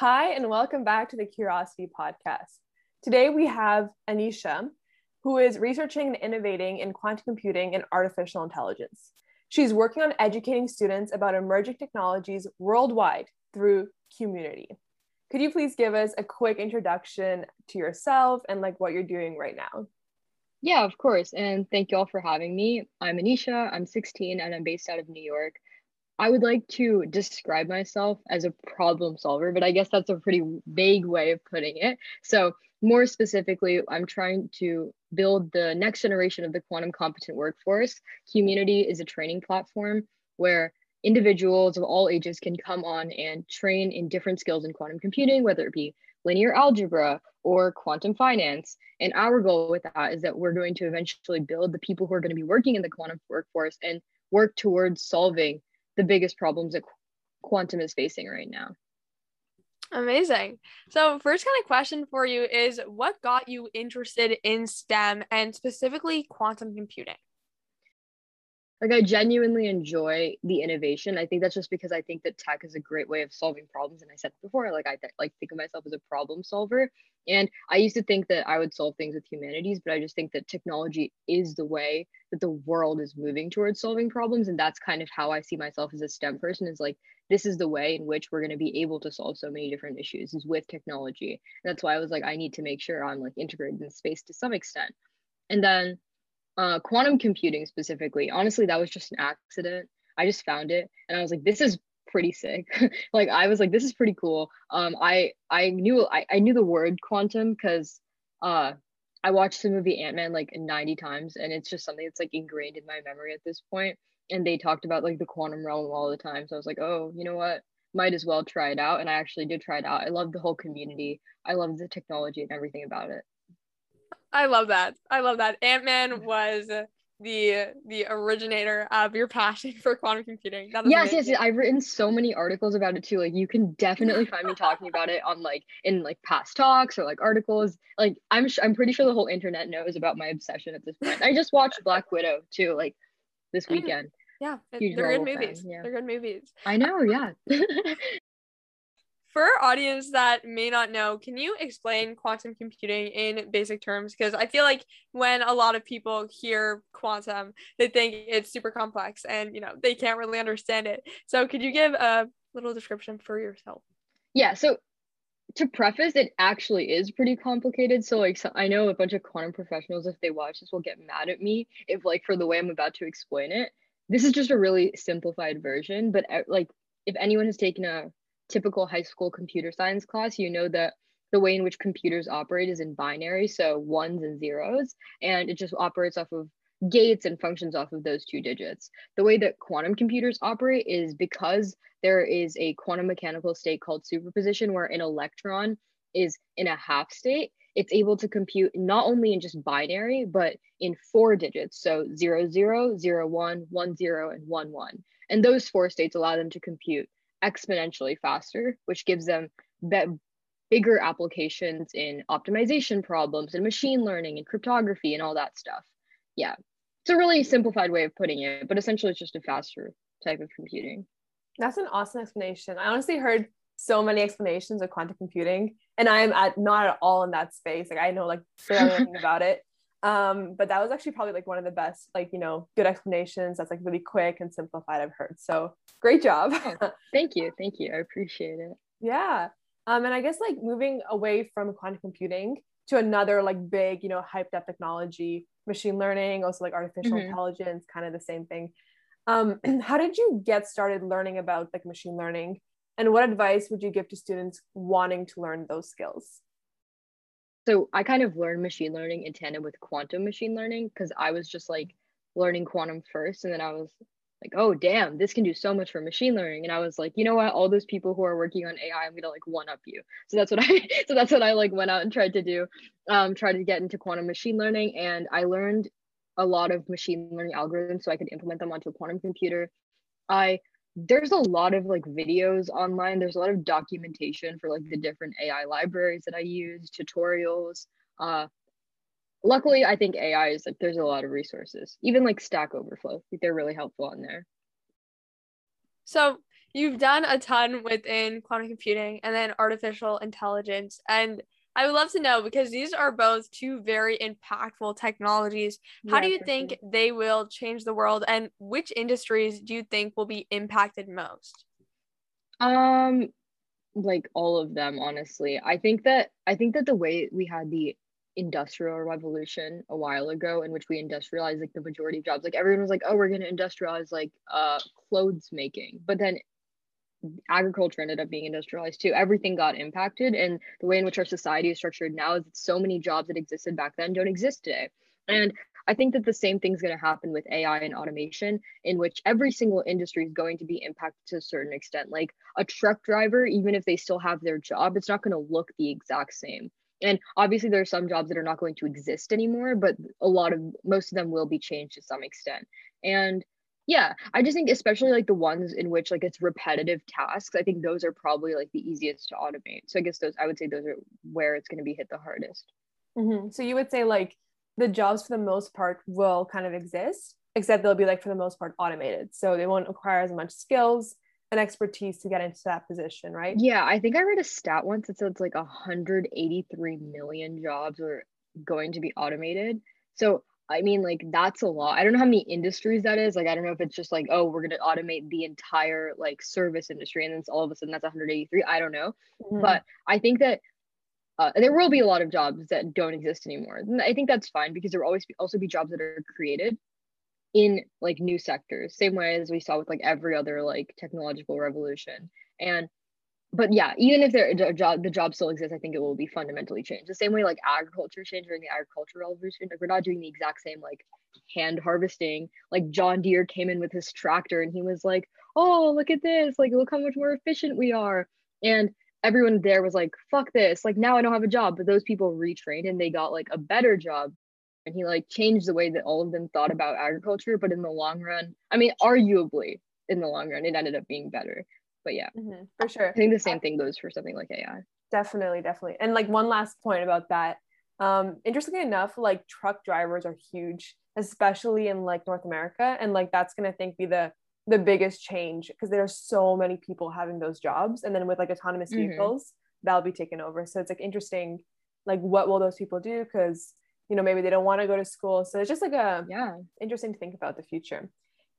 Hi, and welcome back to the Curiosity Podcast. Today we have Anisha, who is researching and innovating in quantum computing and artificial intelligence. She's working on educating students about emerging technologies worldwide through Q-munity. Could you please give us a quick introduction to yourself and like what you're doing right now? Yeah, of course. And thank you all for having me. I'm Anisha, I'm 16, and I'm based out of New York. I would like to describe myself as a problem solver, but I guess that's a pretty vague way of putting it. So, more specifically, I'm trying to build the next generation of the quantum competent workforce. Q-munity is a training platform where individuals of all ages can come on and train in different skills in quantum computing, whether it be linear algebra or quantum finance. And our goal with that is that we're going to eventually build the people who are going to be working in the quantum workforce and work towards solving the biggest problems that quantum is facing right now. Amazing. So, first kind of question for you is what got you interested in STEM and specifically quantum computing? Like I genuinely enjoy the innovation. I think that's just because I think that tech is a great way of solving problems. And I said before, like I th- like think of myself as a problem solver. And I used to think that I would solve things with humanities, but I just think that technology is the way that the world is moving towards solving problems. And that's kind of how I see myself as a STEM person is like this is the way in which we're going to be able to solve so many different issues is with technology. And that's why I was like, I need to make sure I'm like integrated in space to some extent. And then uh, quantum computing specifically. Honestly, that was just an accident. I just found it and I was like, this is pretty sick. like I was like, this is pretty cool. Um, I I knew I, I knew the word quantum because uh I watched the movie Ant Man like 90 times and it's just something that's like ingrained in my memory at this point. And they talked about like the quantum realm all the time. So I was like, oh, you know what? Might as well try it out. And I actually did try it out. I love the whole community. I love the technology and everything about it. I love that. I love that. Ant Man was the the originator of your passion for quantum computing. yes, amazing. yes. I've written so many articles about it too. Like you can definitely find me talking about it on like in like past talks or like articles. Like I'm sh- I'm pretty sure the whole internet knows about my obsession at this point. I just watched Black Widow too, like this weekend. Yeah, they're good movies. Yeah. They're good movies. I know. Yeah. for our audience that may not know, can you explain quantum computing in basic terms? Because I feel like when a lot of people hear quantum, they think it's super complex and you know they can't really understand it. So could you give a little description for yourself? Yeah. So to preface, it actually is pretty complicated. So like so I know a bunch of quantum professionals, if they watch this, will get mad at me if like for the way I'm about to explain it. This is just a really simplified version, but uh, like if anyone has taken a typical high school computer science class, you know that the way in which computers operate is in binary, so ones and zeros, and it just operates off of gates and functions off of those two digits. The way that quantum computers operate is because there is a quantum mechanical state called superposition where an electron is in a half state, it's able to compute not only in just binary, but in four digits. So 0, 0, 0, 1, 1, 0, and 1, 1. And those four states allow them to compute exponentially faster, which gives them be- bigger applications in optimization problems and machine learning and cryptography and all that stuff. Yeah, it's a really simplified way of putting it, but essentially it's just a faster type of computing. That's an awesome explanation. I honestly heard so many explanations of quantum computing, and I'm at not at all in that space. Like I know like barely anything about it, um but that was actually probably like one of the best like you know good explanations that's like really quick and simplified i've heard. So great job. Oh, thank you thank you i appreciate it. Yeah. Um and i guess like moving away from quantum computing to another like big you know hyped up technology machine learning also like artificial mm-hmm. intelligence kind of the same thing. Um how did you get started learning about like machine learning? And what advice would you give to students wanting to learn those skills so I kind of learned machine learning in tandem with quantum machine learning because I was just like learning quantum first, and then I was like, oh damn, this can do so much for machine learning. And I was like, you know what? All those people who are working on AI, I'm gonna like one up you. So that's what I so that's what I like went out and tried to do, um, tried to get into quantum machine learning, and I learned a lot of machine learning algorithms so I could implement them onto a quantum computer. I there's a lot of like videos online there's a lot of documentation for like the different ai libraries that i use tutorials uh luckily i think ai is like there's a lot of resources even like stack overflow they're really helpful on there so you've done a ton within quantum computing and then artificial intelligence. And I would love to know because these are both two very impactful technologies. How Yeah, do you think sure. they will change the world and which industries do you think will be impacted most? Um, like all of them, honestly. I think that I think that the way we had the industrial revolution a while ago in which we industrialized like the majority of jobs like everyone was like oh we're going to industrialize like uh clothes making but then agriculture ended up being industrialized too. Everything got impacted and the way in which our society is structured now is that so many jobs that existed back then don't exist today. And i think that the same thing's going to happen with ai and automation in which every single industry is going to be impacted to a certain extent. Like a truck driver even if they still have their job it's not going to look the exact same. And obviously there are some jobs that are not going to exist anymore but a lot of most of them will be changed to some extent. And yeah i just think especially like the ones in which like it's repetitive tasks i think those are probably like the easiest to automate so i guess those i would say those are where it's going to be hit the hardest Mhm. So you would say like the jobs for the most part will kind of exist, except they'll be like for the most part automated. So they won't require as much skills and expertise to get into that position, right? yeah i think i read a stat once that said it's like 183 million jobs are going to be automated so i mean like that's a lot i don't know how many industries that is like i don't know if it's just like oh we're going to automate the entire like service industry and then it's all of a sudden that's 183 i don't know Mhm. but I think that uh, there will be a lot of jobs that don't exist anymore. And I think that's fine because there will always be, also be jobs that are created in like new sectors, same way as we saw with like every other like technological revolution. And but yeah, even if there the job the job still exists, I think it will be fundamentally changed. The same way like agriculture changed during the agricultural revolution. Like we're not doing the exact same like hand harvesting. Like John Deere came in with his tractor and he was like, "Oh, look at this! Like look how much more efficient we are." And everyone there was like, "Fuck this! Like now I don't have a job." But those people retrained and they got like a better job. And he like changed the way that all of them thought about agriculture. But in the long run, I mean, arguably in the long run, it ended up being better. But yeah. Mhm. For sure. I think the same thing goes for something like AI. Definitely, definitely. And like one last point about that. Um, interestingly enough, like truck drivers are huge, especially in like North America. And like that's gonna I think be the the biggest change because there are so many people having those jobs. And then with like autonomous Mhm. vehicles, that'll be taken over. So it's like interesting, like what will those people do? Because you know, maybe they don't want to go to school. So it's just like a Yeah. interesting to think about the future.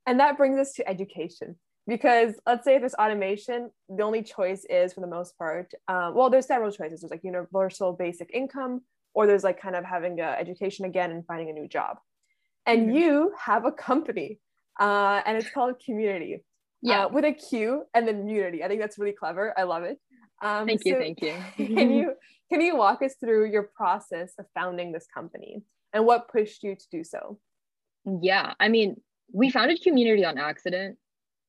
And that brings us to education. Because let's say if there's automation, the only choice is for the most part, um, well, there's several choices. There's like universal basic income, or there's like kind of having a education again and finding a new job. And Mhm. you have a company, uh, and it's called Q-munity, Yeah. uh, with a Q and then Unity. I think that's really clever. I love it. Um, thank you. so Thank you. can you can you walk us through your process of founding this company and what pushed you to do so? Yeah. I mean, we founded Q-munity on accident.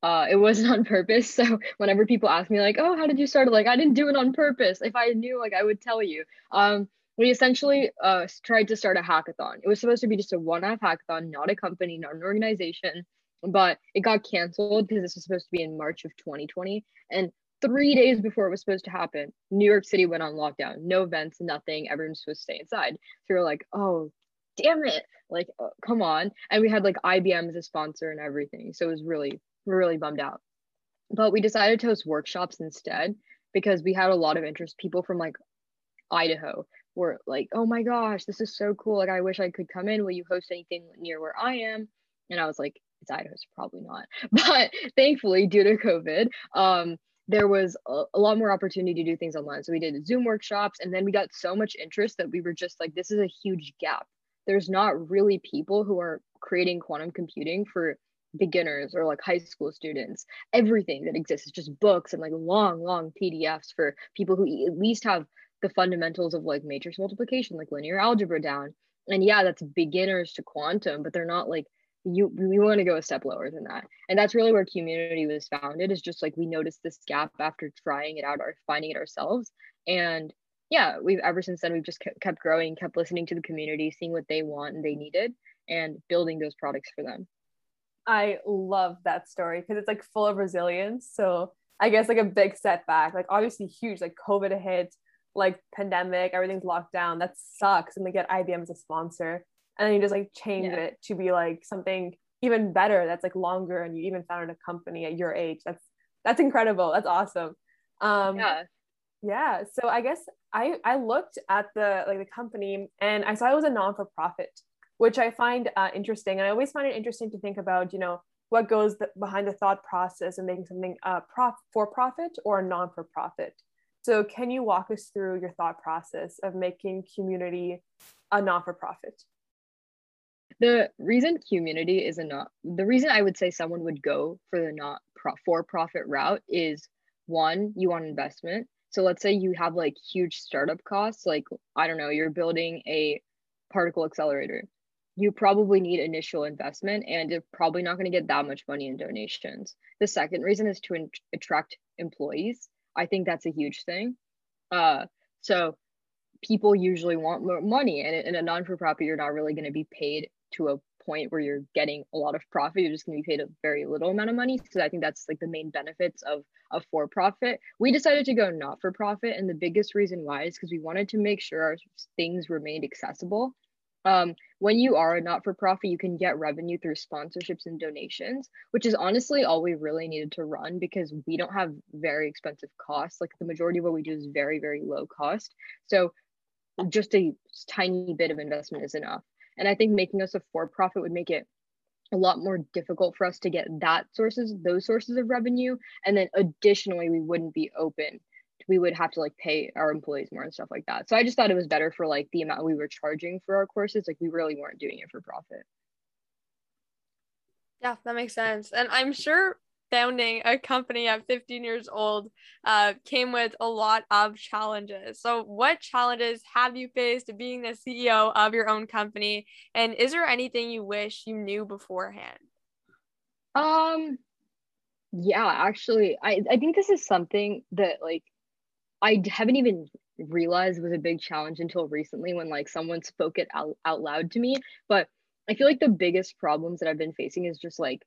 Uh, it wasn't on purpose. So whenever people ask me like, "Oh, how did you start?" Like, I didn't do it on purpose. If I knew, like, I would tell you. Um, we essentially uh tried to start a hackathon. It was supposed to be just a one-off hackathon, not a company, not an organization, but it got canceled because this was supposed to be in March of 2020. And three days before it was supposed to happen, New York City went on lockdown. No events, nothing. Everyone's supposed to stay inside. So we were like, "Oh, damn it!" Like, uh, come on. And we had like IBM as a sponsor and everything. So it was really, were really bummed out. But we decided to host workshops instead because we had a lot of interest. People from like Idaho were like, oh my gosh, this is so cool. Like, I wish I could come in. Will you host anything near where I am? And I was like, it's Idaho, so probably not. But thankfully, due to COVID, um, there was a, a lot more opportunity to do things online. So we did Zoom workshops, and then we got so much interest that we were just like, this is a huge gap. There's not really people who are creating quantum computing for beginners or like high school students. Everything that exists is just books and like long, long PDFs for people who at least have the fundamentals of like matrix multiplication, like linear algebra down. And yeah, that's beginners to quantum, but they're not like you we want to go a step lower than that. And that's really where Q-munity was founded, is just like we noticed this gap after trying it out or finding it ourselves. And yeah, we've ever since then we've just kept growing, kept listening to the community, seeing what they want and they needed, and building those products for them. I love that story because it's like full of resilience. So I guess like a big setback, like obviously huge, like COVID hit, like pandemic, everything's locked down. That sucks. And they get IBM as a sponsor. And then you just like change Yeah. it to be like something even better that's like longer and you even founded a company at your age. That's that's incredible. That's awesome. Um, yeah. Yeah. So I guess I I looked at the like the company and I saw it was a non for profit, which I find uh, interesting. And I always find it interesting to think about, you know, what goes the, behind the thought process of making something uh, prof- for profit or non for profit. So can you walk us through your thought process of making Q-munity a non for profit? The reason Q-munity is a not the reason I would say someone would go for the not pro- for profit route is one, you want investment. So let's say you have like huge startup costs, like I don't know, you're building a particle accelerator. You probably need initial investment and you're probably not going to get that much money in donations. The second reason is to in- attract employees. I think that's a huge thing. Uh, so people usually want more money and in a non-for-profit you're not really going to be paid to a point where you're getting a lot of profit you're just going to be paid a very little amount of money so i think that's like the main benefits of a for profit we decided to go not for profit and the biggest reason why is because we wanted to make sure our things remained accessible um, when you are a not for profit you can get revenue through sponsorships and donations which is honestly all we really needed to run because we don't have very expensive costs like the majority of what we do is very very low cost so just a tiny bit of investment is enough and I think making us a for profit would make it a lot more difficult for us to get that sources, those sources of revenue. And then additionally, we wouldn't be open. We would have to like pay our employees more and stuff like that. So I just thought it was better for like the amount we were charging for our courses. Like we really weren't doing it for profit. Yeah, that makes sense. And I'm sure founding a company at 15 years old uh, came with a lot of challenges. So, what challenges have you faced being the CEO of your own company? And is there anything you wish you knew beforehand? Um, yeah, actually, I, I think this is something that like I haven't even realized it was a big challenge until recently when like someone spoke it out, out loud to me. But I feel like the biggest problems that I've been facing is just like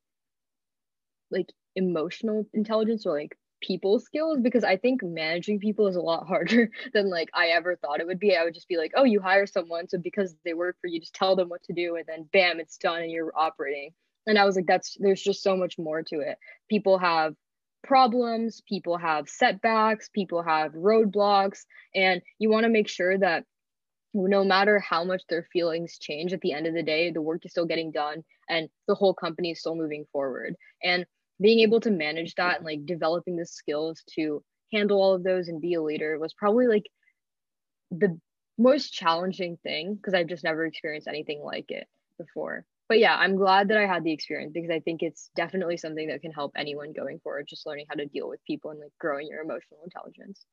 like emotional intelligence or like people skills because I think managing people is a lot harder than like I ever thought it would be. I would just be like, oh, you hire someone, so because they work for you, just tell them what to do, and then bam, it's done, and you're operating. And I was like, that's there's just so much more to it. People have problems, people have setbacks, people have roadblocks, and you want to make sure that no matter how much their feelings change at the end of the day the work is still getting done and the whole company is still moving forward and being able to manage that and like developing the skills to handle all of those and be a leader was probably like the most challenging thing because I've just never experienced anything like it before. But yeah, I'm glad that I had the experience because I think it's definitely something that can help anyone going forward, just learning how to deal with people and like growing your emotional intelligence.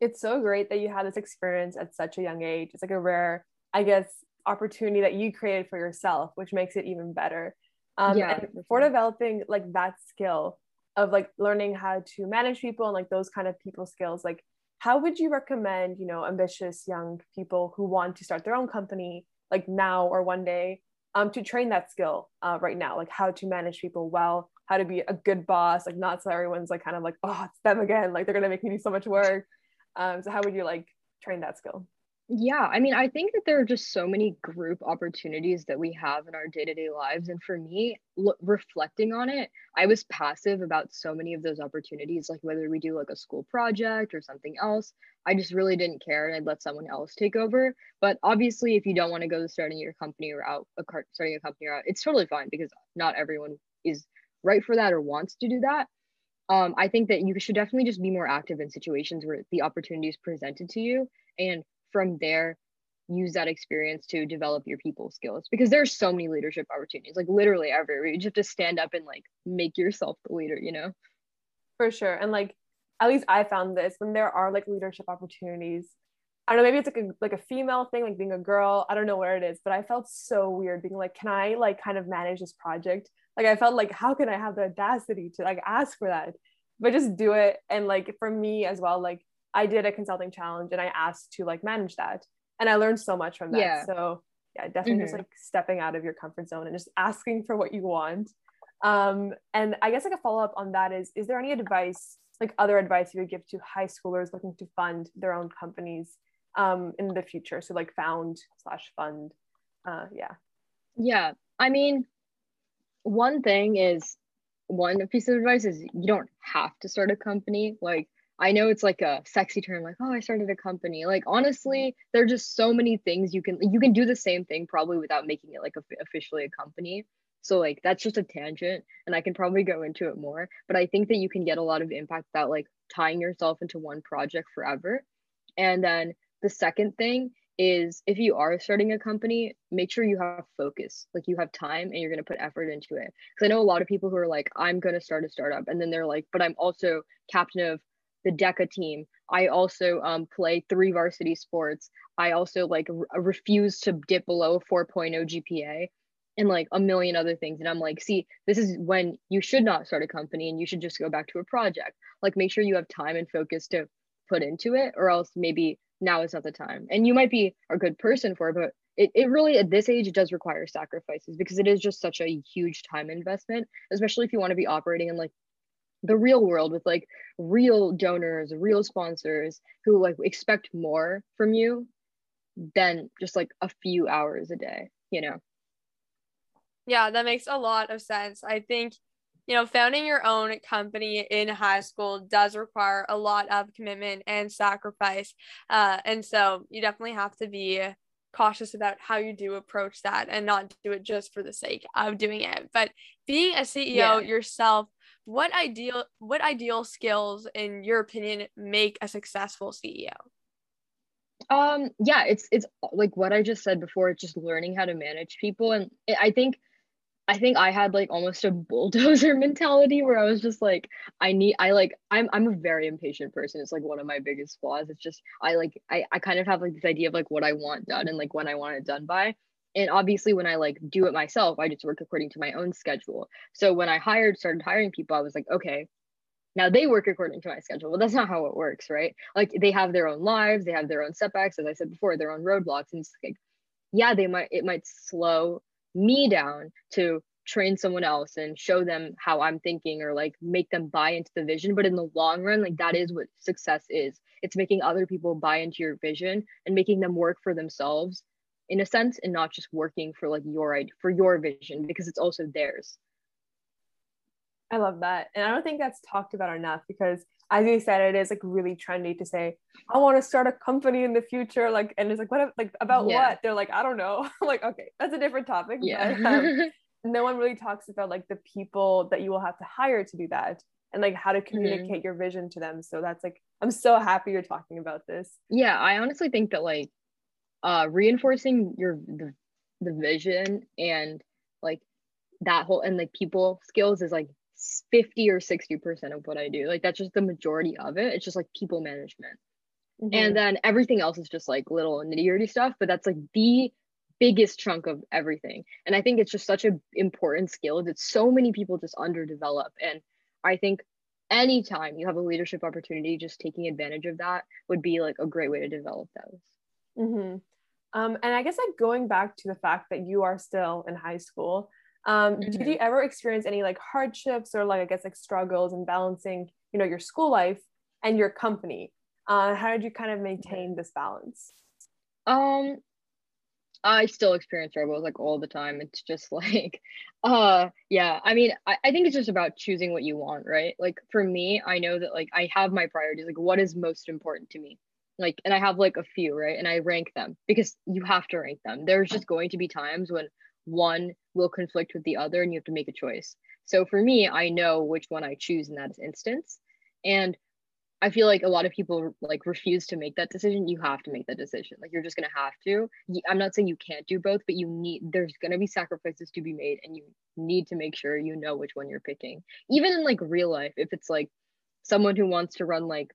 It's so great that you had this experience at such a young age. It's like a rare, I guess, opportunity that you created for yourself, which makes it even better. Um, yeah, and for developing like that skill of like learning how to manage people and like those kind of people skills, like how would you recommend, you know, ambitious young people who want to start their own company like now or one day um, to train that skill uh, right now, like how to manage people well, how to be a good boss, like not so everyone's like kind of like, oh, it's them again, like they're gonna make me do so much work. Um, so how would you like train that skill? Yeah, I mean, I think that there are just so many group opportunities that we have in our day to day lives. And for me, reflecting on it, I was passive about so many of those opportunities, like whether we do like a school project or something else. I just really didn't care and I'd let someone else take over. But obviously, if you don't want to go starting your company or out, a car- starting a company out, it's totally fine because not everyone is right for that or wants to do that. Um, I think that you should definitely just be more active in situations where the opportunity is presented to you and from there use that experience to develop your people skills. Because there's so many leadership opportunities. Like literally everywhere. You just have to stand up and like make yourself the leader you know? For sure. And like at least i found this. When there are like leadership opportunities i don't know maybe it's like a like a female thing like being a girl. I don't know where it is but i felt so weird being like can i like kind of manage this project? Like i felt like how can i have the audacity to like ask for that? But just do it. And like for me as well like I did a consulting challenge and I asked to like manage that. And I learned so much from that. Yeah. So yeah, definitely mm-hmm. just like stepping out of your comfort zone and just asking for what you want. Um, and I guess like a follow up on that is, is there any advice, like other advice you would give to high schoolers looking to fund their own companies um, in the future? So like found slash fund. Uh, yeah. Yeah. I mean, one thing is one piece of advice is you don't have to start a company. Like I know it's like a sexy term, like, oh, I started a company. Like honestly, there are just so many things you can you can do the same thing probably without making it like a, officially a company. So like that's just a tangent and I can probably go into it more. But I think that you can get a lot of impact without like tying yourself into one project forever. And then the second thing is if you are starting a company, make sure you have focus. Like you have time and you're going to put effort into it. Because I know a lot of people who are like, I'm going to start a startup. And then they're like, but I'm also captain of the DECA team. I also um, play three varsity sports. I also like r- refuse to dip below a 4.0 GPA and like a million other things. And I'm like, see, this is when you should not start a company and you should just go back to a project. Like make sure you have time and focus to put into it, or else maybe now is not the time. And you might be a good person for it, but it, it really at this age it does require sacrifices because it is just such a huge time investment, especially if you want to be operating in like the real world with like real donors, real sponsors who like expect more from you than just like a few hours a day, you know? Yeah, that makes a lot of sense. I think, you know, founding your own company in high school does require a lot of commitment and sacrifice. Uh, and so you definitely have to be cautious about how you do approach that and not do it just for the sake of doing it. But being a CEO yeah. yourself, what ideal what ideal skills in your opinion make a successful ceo um yeah it's it's like what i just said before it's just learning how to manage people and i think i think i had like almost a bulldozer mentality where i was just like i need i like i'm i'm a very impatient person it's like one of my biggest flaws it's just i like i, I kind of have like this idea of like what i want done and like when i want it done by and obviously when i like do it myself i just work according to my own schedule. So when i hired started hiring people i was like okay now they work according to my schedule. Well that's not how it works right? Like they have their own lives they have their own setbacks as i said before their own roadblocks. And it's like yeah they might it might slow me down to train someone else and show them how i'm thinking or like make them buy into the vision. But in the long run like that is what success is. It's making other people buy into your vision and making them work for themselves in a sense and not just working for like your for your vision because it's also theirs i love that and i don't think that's talked about enough because as you said it is like really trendy to say i want to start a company in the future like and it's like what like about yeah. what they're like i don't know like okay that's a different topic yeah but, um, no one really talks about like the people that you will have to hire to do that and like how to mm-hmm. communicate mm-hmm. your vision to them so that's like i'm so happy you're talking about this yeah i honestly think that like uh reinforcing your the, the vision and like that whole and like people skills is like 50 or 60 percent of what i do. Like that's just the majority of it. It's just like people management. Mm-hmm. and then everything else is just like little nitty gritty stuff but that's like the biggest chunk of everything. And i think it's just such an important skill that so many people just underdevelop. And i think anytime you have a leadership opportunity just taking advantage of that would be like a great way to develop those Mm-hmm. Um, and I guess like going back to the fact that you are still in high school, um, mm-hmm. did you ever experience any like hardships or like I guess like struggles in balancing, you know, your school life and your company? Uh, how did you kind of maintain this balance? Um, I still experience struggles like all the time. It's just like, uh, yeah. I mean, I, I think it's just about choosing what you want, right? Like for me, I know that like I have my priorities. Like, what is most important to me? Like and i have like a few right and i rank them because you have to rank them. There's just going to be times when one will conflict with the other and you have to make a choice. So for me i know which one i choose in that instance. And i feel like a lot of people like refuse to make that decision. You have to make that decision. Like you're just to have to. I'm not saying you can't do both but you need there's to be sacrifices to be made and you need to make sure you know which one you're picking. Even in like real life if it's like someone who wants to run like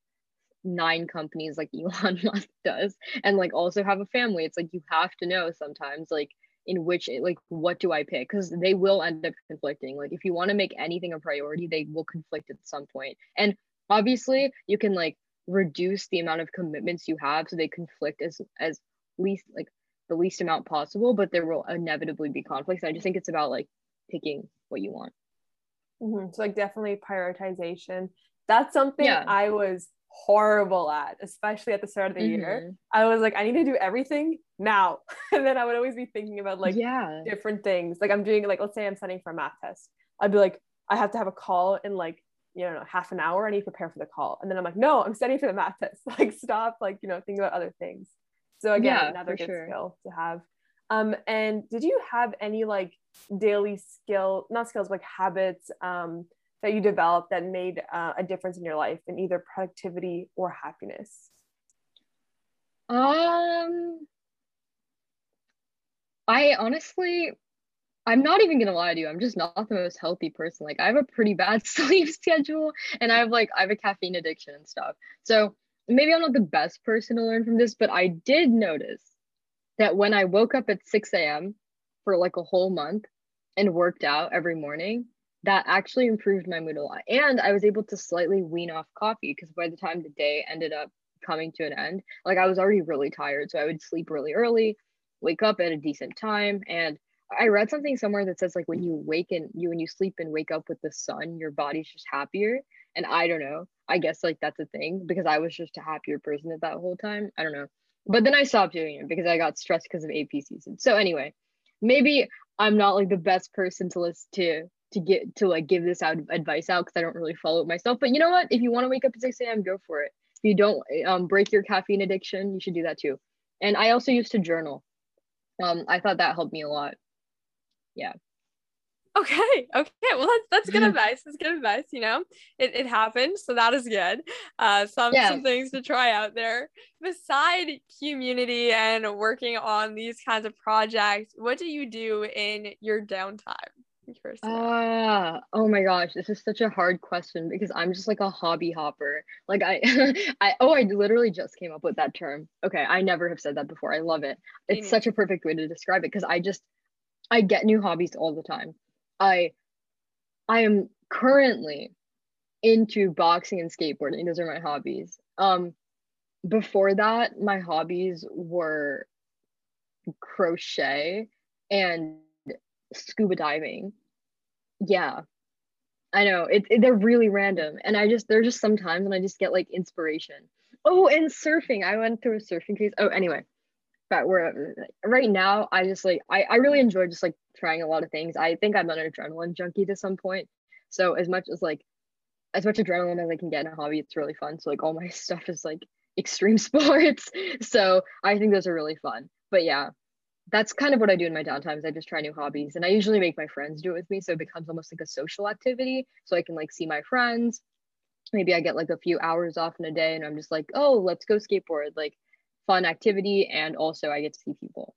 nine companies like Elon Musk does and like also have a family. It's like you have to know sometimes like in which like what do I pick because they will end up conflicting. Like if you want to make anything a priority, they will conflict at some point. And obviously, you can like reduce the amount of commitments you have so they conflict as as least like the least amount possible, but there will inevitably be conflicts. I just think it's about like picking what you want. Mm-hmm. So like definitely prioritization. That's something yeah. I was horrible at, especially at the start of the mm-hmm. year. I was like, I need to do everything now. and then I would always be thinking about like yeah. different things. Like I'm doing like let's say I'm studying for a math test. I'd be like, I have to have a call in like you know half an hour. I need to prepare for the call, and then I'm like, no, I'm studying for the math test. Like stop, like you know, think about other things. So again, Yeah, another good sure. skill to have. Um, and did you have any like daily skill, not skills, like habits um, that you developed that made uh, a difference in your life in either productivity or happiness? Um, I honestly, I'm not even gonna lie to you. I'm just not the most healthy person. Like I have a pretty bad sleep schedule, and I have like I have a caffeine addiction and stuff. So maybe I'm not the best person to learn from this, but I did notice that when I woke up at 6 a.m. for like a whole month and worked out every morning, that actually improved my mood a lot. And I was able to slightly wean off coffee because by the time the day ended up coming to an end, like I was already really tired. So I would sleep really early, wake up at a decent time. And I read something somewhere that says like when you wake and you when you sleep and wake up with the sun, your body's just happier. And I don't know. I guess like that's a thing because I was just a happier person at that whole time. I don't know. But then I stopped doing it because I got stressed because of AP season. So anyway, maybe I'm not like the best person to listen to to get to like give this out advice out because I don't really follow it myself. But you know what? If you want to wake up at 6 a.m., go for it. If you don't um, break your caffeine addiction, you should do that too. And I also used to journal. Um, I thought that helped me a lot. Yeah. Okay, okay. Well, that's that's good advice. That's good advice. You know, it it happens, so that is good. Uh, some Yeah. some things to try out there. Beside Q-munity and working on these kinds of projects, what do you do in your downtime? Ah, oh my gosh, this is such a hard question because I'm just like a hobby hopper. Like I, I oh, I literally just came up with that term. Okay, I never have said that before. I love it. It's such a perfect way to describe it because I just, I get new hobbies all the time. I, I am currently into boxing and skateboarding. Those are my hobbies. Um, before that, my hobbies were crochet and scuba diving. Yeah. I know. It, it- they're really random. And I just they're just sometimes when I just get like inspiration. Oh, and surfing. I went through a surfing phase. Oh, anyway. But we're right now, I just like I, I really enjoy just like trying a lot of things. I think I'm an adrenaline junkie to some point. So as much as like as much adrenaline as I can get in a hobby, it's really fun. So like all my stuff is like extreme sports. So I think those are really fun. But yeah, that's kind of what I do in my downtime is I just try new hobbies and I usually make my friends do it with me. So it becomes almost like a social activity. So I can like see my friends. Maybe I get like a few hours off in a day and I'm just like, oh, let's go skateboard. Like fun activity. And also I get to see people.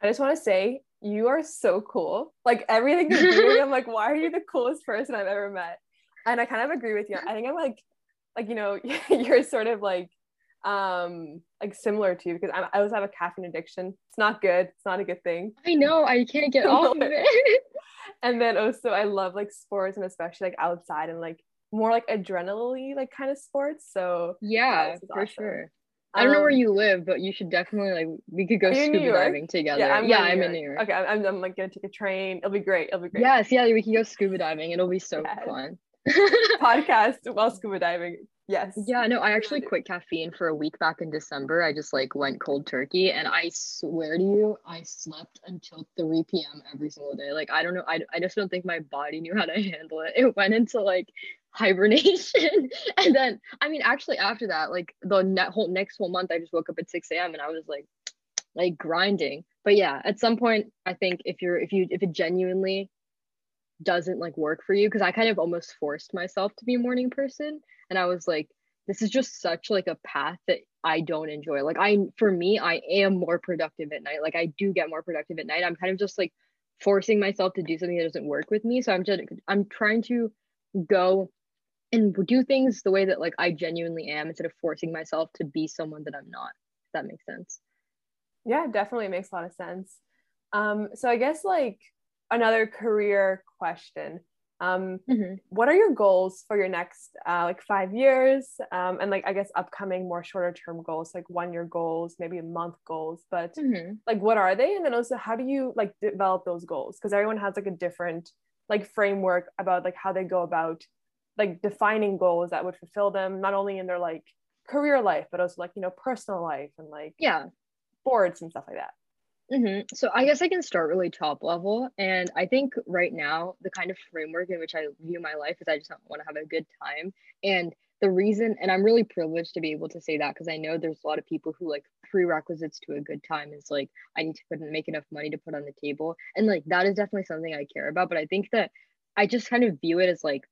I just want to say you are so cool. Like everything you're doing, I'm like, why are you the coolest person I've ever met? And I kind of agree with you. I think I'm like, like you know, you're sort of like, um, like similar to you because I'm, I also have a caffeine addiction. It's not good. It's not a good thing. I know I can't get off of it. And then also I love like sports and especially like outside and like more like adrenaline like kind of sports. So yeah, for awesome. sure. I don't know where um, you live, but you should definitely like we could go Are you in New scuba diving together. Yeah, I'm, yeah, I'm in New York. Okay, I'm, I'm, I'm like gonna take a train. It'll be great. It'll be great. Yes, yeah, we can go scuba diving. It'll be so Yes. fun. Podcast while scuba diving. Yes. Yeah, no, I actually quit caffeine for a week back in December. I just like went cold turkey and I swear to you, I slept until 3 p.m. every single day. Like, I don't know, I, I just don't think my body knew how to handle it. It went into like hibernation. and then, I mean, actually, after that, like the ne- whole next whole month, I just woke up at 6 a.m. and I was like, like grinding. But yeah, at some point, I think if you're, if you, if it genuinely doesn't like work for you, because I kind of almost forced myself to be a morning person and I was like, this is just such like a path that I don't enjoy. Like I for me, I am more productive at night. Like I do get more productive at night. I'm kind of just like forcing myself to do something that doesn't work with me. So I'm just I'm trying to go and do things the way that like I genuinely am instead of forcing myself to be someone that I'm not. If that makes sense. Yeah, definitely makes a lot of sense. Um, so I guess like another career question. Um, Mhm. what are your goals for your next uh, like five years? Um, and like I guess upcoming more shorter term goals, like one year goals, maybe a month goals, but Mhm. like what are they? And then also how do you like develop those goals? Because everyone has like a different like framework about like how they go about like defining goals that would fulfill them, not only in their like career life, but also like, you know, personal life and like Yeah. sports and stuff like that. Hmm So I guess I can start really top level. And I think right now, the kind of framework in which I view my life is I just want to have a good time. And the reason, and I'm really privileged to be able to say that because I know there's a lot of people who like prerequisites to a good time is like, I need to put make enough money to put on the table. And like, that is definitely something I care about. But I think that I just kind of view it as like,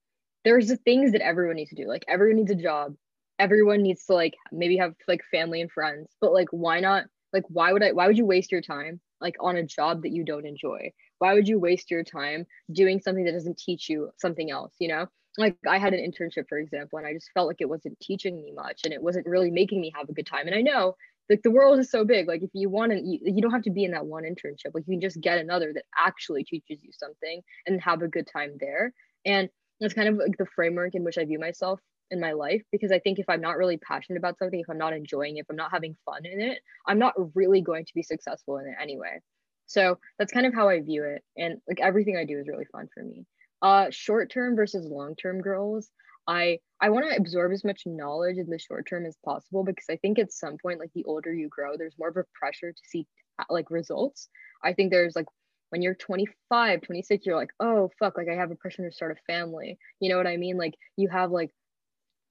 there's the things that everyone needs to do. Like, everyone needs a job. Everyone needs to like maybe have like family and friends. But like, why not? Like why would i why would you waste your time like on a job that you don't enjoy? Why would you waste your time doing something that doesn't teach you something else you know? Like i had an internship for example and i just felt like it wasn't teaching me much and it wasn't really making me have a good time and i know like the world is so big. Like if you want to you, you don't have to be in that one internship. Like you can just get another that actually teaches you something and have a good time there. And that's kind of like the framework in which i view myself in my life because I think if I'm not really passionate about something, if I'm not enjoying it, if I'm not having fun in it, I'm not really going to be successful in it anyway. So that's kind of how I view it. And like everything I do is really fun for me. Uh short term versus long term goals. I I want to absorb as much knowledge in the short term as possible because I think at some point, like the older you grow, there's more of a pressure to see like results. I think there's like when you're 25 26 you're like oh fuck like i have a pressure to start a family you know what i mean like you have like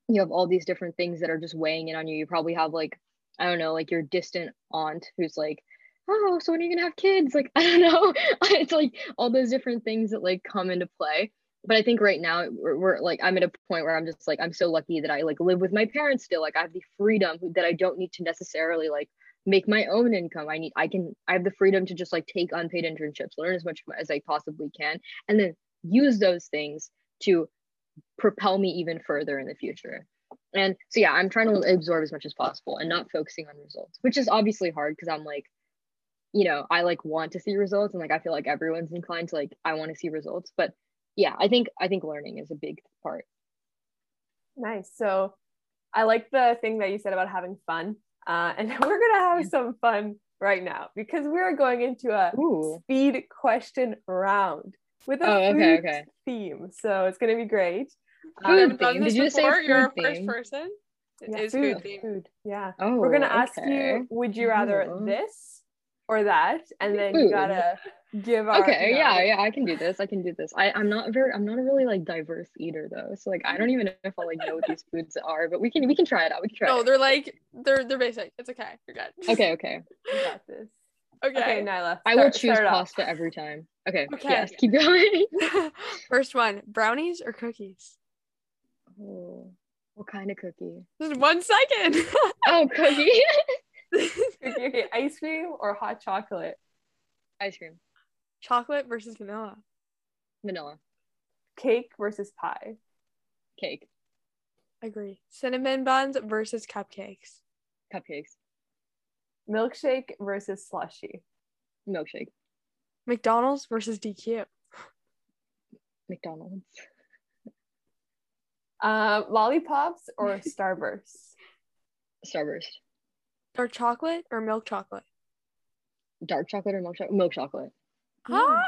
you have all these different things that are just weighing in on you. You probably have like, I don't know, like your distant aunt who's like, oh, so when are you gonna have kids? Like, I don't know. it's like all those different things that like come into play. But I think right now we're, we're, like I'm at a point where I'm just like I'm so lucky that I like live with my parents still. Like I have the freedom that I don't need to necessarily like make my own income. I need I can I have the freedom to just like take unpaid internships, learn as much as I possibly can, and then use those things to propel me even further in the future. And so yeah, I'm trying to absorb as much as possible and not focusing on results, which is obviously hard because I'm like, you know, I like want to see results and like I feel like everyone's inclined to like I want to see results. But yeah, I think I think learning is a big part. Nice. So I like the thing that you said about having fun. Uh, and we're gonna have some fun right now because we're going into a Ooh. speed question round with a oh, okay, food okay. theme. So it's gonna be great. Food um, theme. Did you before? say food You're a first person. It yeah, is food, food theme. Food. Yeah. Oh, We're gonna ask okay. you: Would you rather Ooh. this or that? And then food. you gotta give our. Okay. Yeah. Yeah. I can do this. I can do this. I I'm not very. I'm not a really like diverse eater though. So like I don't even know if I like know what these foods are. But we can we can try it out. We can try. No, they're like they're they're basic. It's okay. You're good. Okay. Okay. Got this. Okay. Okay, Nyla. Start, I will choose pasta off. every time. Okay. Okay. Yes. Keep going. First one: brownies or cookies. Oh, what kind of cookie? Just one second. oh, cookie. okay, okay, ice cream or hot chocolate? Ice cream. Chocolate versus vanilla. Vanilla. Cake versus pie. Cake. Agree. Cinnamon buns versus cupcakes. Cupcakes. Milkshake versus slushy. Milkshake. McDonald's versus DQ. McDonald's. Uh, lollipops or Starburst? Starburst. Dark chocolate or milk chocolate? Dark chocolate or milk chocolate? Milk chocolate. Ah,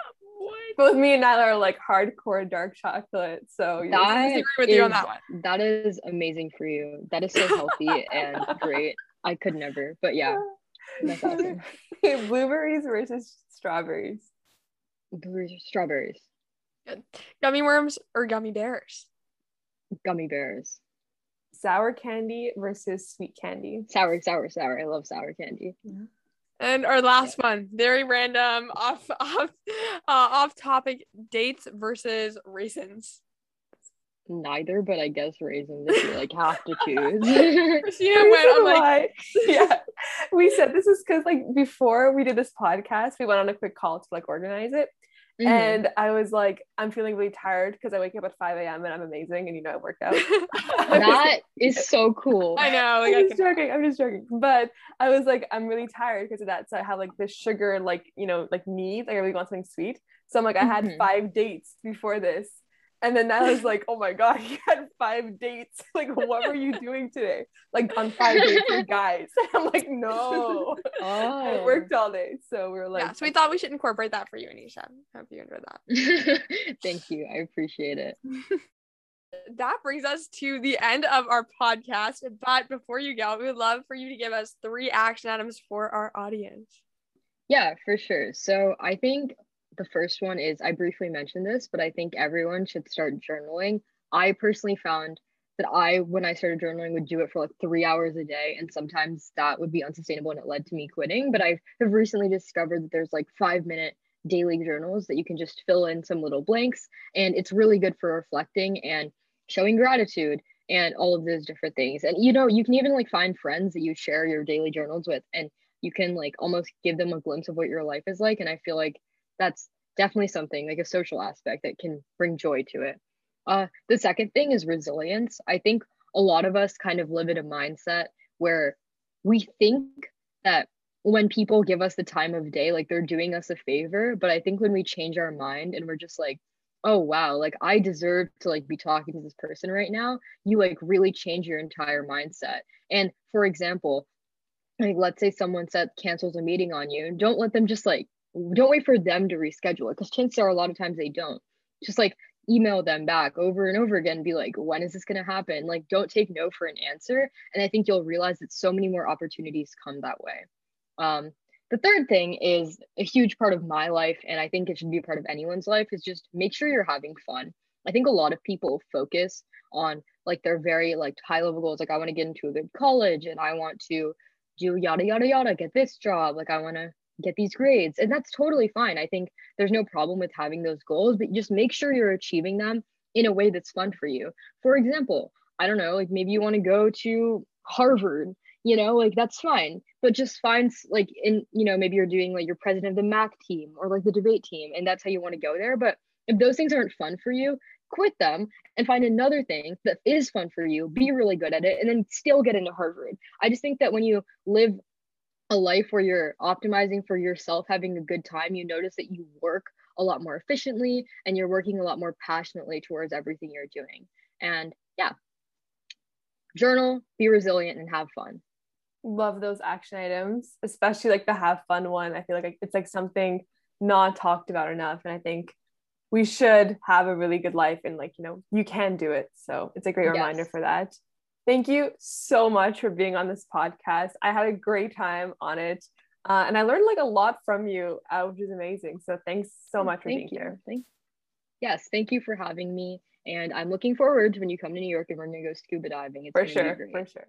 Both me and Nyla are like hardcore dark chocolate. So that I agree with is, you on that one. That is amazing for you. That is so healthy and great. I could never, but yeah. That's awesome. Blueberries versus strawberries. Blueberries, strawberries. Gummy worms or gummy bears? Gummy bears. Sour candy versus sweet candy. Sour, sour, sour. I love sour candy. Yeah. And our last yeah. one, very random, off off uh, off topic dates versus raisins neither, but I guess raisins if you like have to choose. Christina went, I'm like, yeah. We said this is because like before we did this podcast, we went on a quick call to like organize it. Mm-hmm. And I was like, I'm feeling really tired because I wake up at 5 a.m. and I'm amazing and you know I work out. that is so cool. I know. Like, I'm just joking. I'm just joking. But I was like, I'm really tired because of that. So I have like this sugar, like, you know, like needs. Like I really want something sweet. So I'm like, I had mm-hmm. five dates before this and then I was like, oh my God, you had five dates. Like, what were you doing today? Like, on five dates with guys. I'm like, no. Oh. I worked all day. So we are like, yeah, so we thought we should incorporate that for you, Anisha. Hope you enjoyed that. Thank you. I appreciate it. that brings us to the end of our podcast. But before you go, we would love for you to give us three action items for our audience. Yeah, for sure. So I think the first one is I briefly mentioned this, but I think everyone should start journaling. I personally found that I, when I started journaling, would do it for like three hours a day. And sometimes that would be unsustainable and it led to me quitting. But I have recently discovered that there's like five minute daily journals that you can just fill in some little blanks. And it's really good for reflecting and showing gratitude and all of those different things. And you know, you can even like find friends that you share your daily journals with and you can like almost give them a glimpse of what your life is like. And I feel like that's definitely something like a social aspect that can bring joy to it. Uh, the second thing is resilience. I think a lot of us kind of live in a mindset where we think that when people give us the time of day, like they're doing us a favor. But I think when we change our mind and we're just like, oh wow, like I deserve to like be talking to this person right now, you like really change your entire mindset. And for example, like let's say someone said cancels a meeting on you, don't let them just like don't wait for them to reschedule it because chances are a lot of times they don't. Just like email them back over and over again be like when is this going to happen? Like don't take no for an answer and i think you'll realize that so many more opportunities come that way. Um, the third thing is a huge part of my life and i think it should be a part of anyone's life is just make sure you're having fun. I think a lot of people focus on like their very like high level goals like i want to get into a good college and i want to do yada yada yada get this job like i want to get these grades. And that's totally fine. I think there's no problem with having those goals, but just make sure you're achieving them in a way that's fun for you. For example, I don't know, like maybe you want to go to Harvard, you know, like that's fine, but just find like in, you know, maybe you're doing like you're president of the math team or like the debate team, and that's how you want to go there. But if those things aren't fun for you, quit them and find another thing that is fun for you, be really good at it, and then still get into Harvard. I just think that when you live a life where you're optimizing for yourself, having a good time, you notice that you work a lot more efficiently and you're working a lot more passionately towards everything you're doing. And yeah, journal, be resilient, and have fun. Love those action items, especially like the have fun one. I feel like it's like something not talked about enough. And I think we should have a really good life and like, you know, you can do it. So it's a great yes. reminder for that. Thank you so much for being on this podcast. I had a great time on it. Uh, and I learned like a lot from you, uh, which is amazing. So thanks so much for thank being you. here. Thank yes, thank you for having me. And I'm looking forward to when you come to New York and we're gonna go scuba diving. It's for sure, for sure.